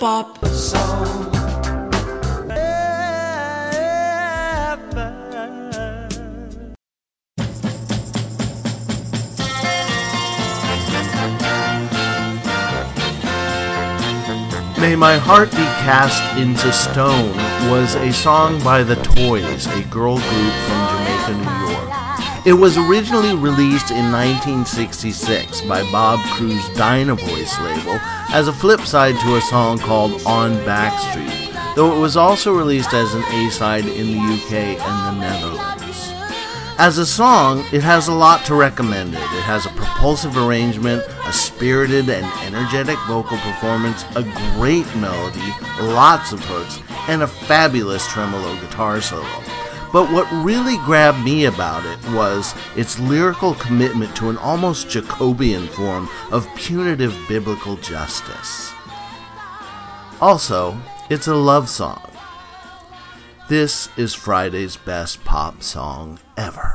pop song. May My Heart Be Cast into Stone was a song by The Toys, a girl group from Jamaica, New York. It was originally released in 1966 by Bob Crewe's DynoVoice label as a flip side to a song called On Backstreet, though it was also released as an A side in the UK and the Netherlands. As a song, it has a lot to recommend it. It has a propulsive arrangement, a spirited and energetic vocal performance, a great melody, lots of hooks, and a fabulous tremolo guitar solo. But what really grabbed me about it was its lyrical commitment to an almost Jacobean form of punitive biblical justice. Also, it's a love song. This is Friday's best pop song ever.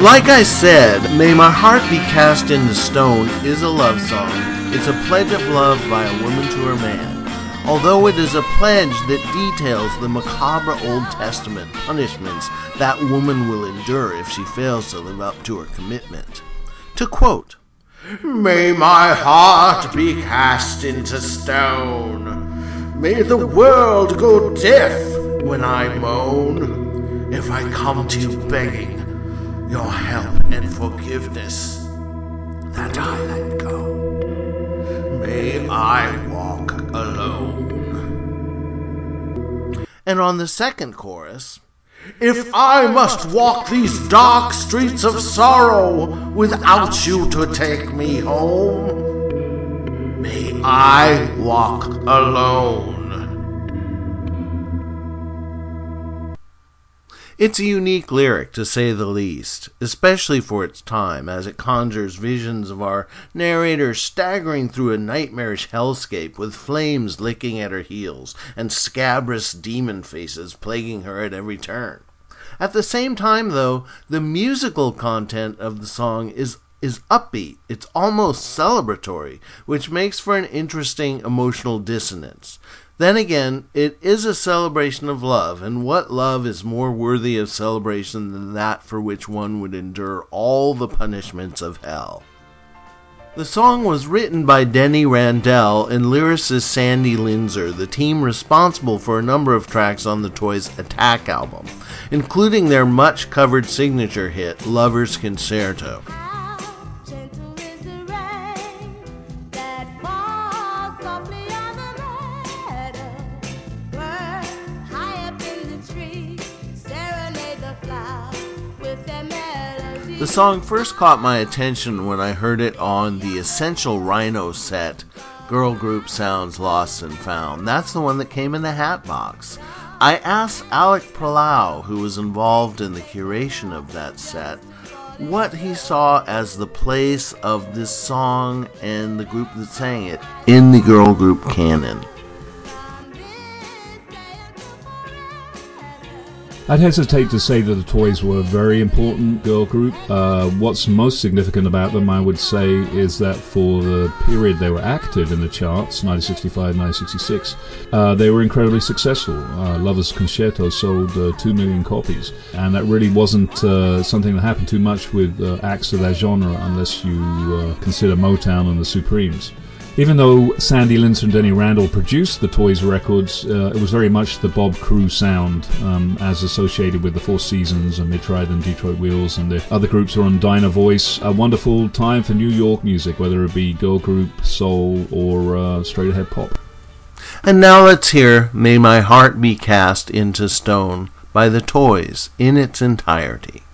Like I said, May My Heart Be Cast into Stone is a love song. It's a pledge of love by a woman to her man. Although it is a pledge that details the macabre Old Testament punishments that woman will endure if she fails to live up to her commitment. To quote, May my heart be cast into stone. May the world go deaf when I moan. If I come to you begging your help and forgiveness, that I let go. May I walk alone. And on the second chorus, if I must walk these dark streets of sorrow without you to take me home, may I walk alone. It's a unique lyric, to say the least, especially for its time, as it conjures visions of our narrator staggering through a nightmarish hellscape with flames licking at her heels and scabrous demon faces plaguing her at every turn. At the same time, though, the musical content of the song is is upbeat. It's almost celebratory, which makes for an interesting emotional dissonance. Then again, it is a celebration of love, and what love is more worthy of celebration than that for which one would endure all the punishments of hell? The song was written by Denny Randell and lyricist Sandy Linzer, the team responsible for a number of tracks on the Toys' Attack album, including their much covered signature hit, Lover's Concerto. The song first caught my attention when I heard it on the Essential Rhino set, Girl Group Sounds Lost and Found. That's the one that came in the hat box. I asked Alec Palao, who was involved in the curation of that set, what he saw as the place of this song and the group that sang it in the girl group canon. I'd hesitate to say that the Toys were a very important girl group. Uh, what's most significant about them, I would say, is that for the period they were active in the charts, 1965, 1966, uh, they were incredibly successful. Uh, Lover's Concerto sold uh, 2 million copies, and that really wasn't uh, something that happened too much with uh, acts of that genre unless you consider Motown and the Supremes. Even though Sandy Linzer and Denny Randell produced the Toys records, uh, it was very much the Bob Crewe sound, um, as associated with the Four Seasons and Mitch Ryder and Detroit Wheels, and the other groups are on DynoVoice. A wonderful time for New York music, whether it be girl group, soul, or uh, straight ahead pop. And now let's hear May My Heart Be Cast into Stone by the Toys in its entirety.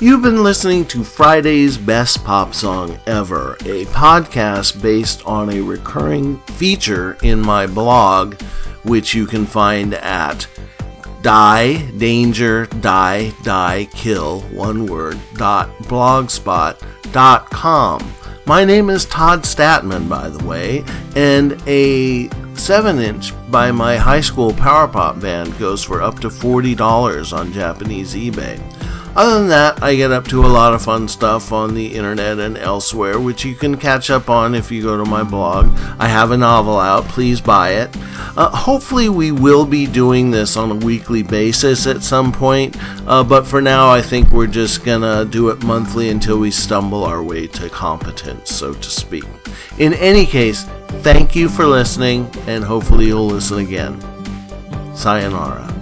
You've been listening to Friday's Best Pop Song Ever, a podcast based on a recurring feature in my blog, which you can find at die danger die die kill one word dot blogspot dot com. My name is todd stadtman by the way and a 7 inch by my high school power pop band goes for up to $40 on japanese ebay other than that, I get up to a lot of fun stuff on the internet and elsewhere, which you can catch up on if you go to my blog. I have a novel out, please buy it. Uh, hopefully, we will be doing this on a weekly basis at some point, uh, but for now, I think we're just gonna do it monthly until we stumble our way to competence, so to speak. In any case, thank you for listening, and hopefully, you'll listen again. Sayonara.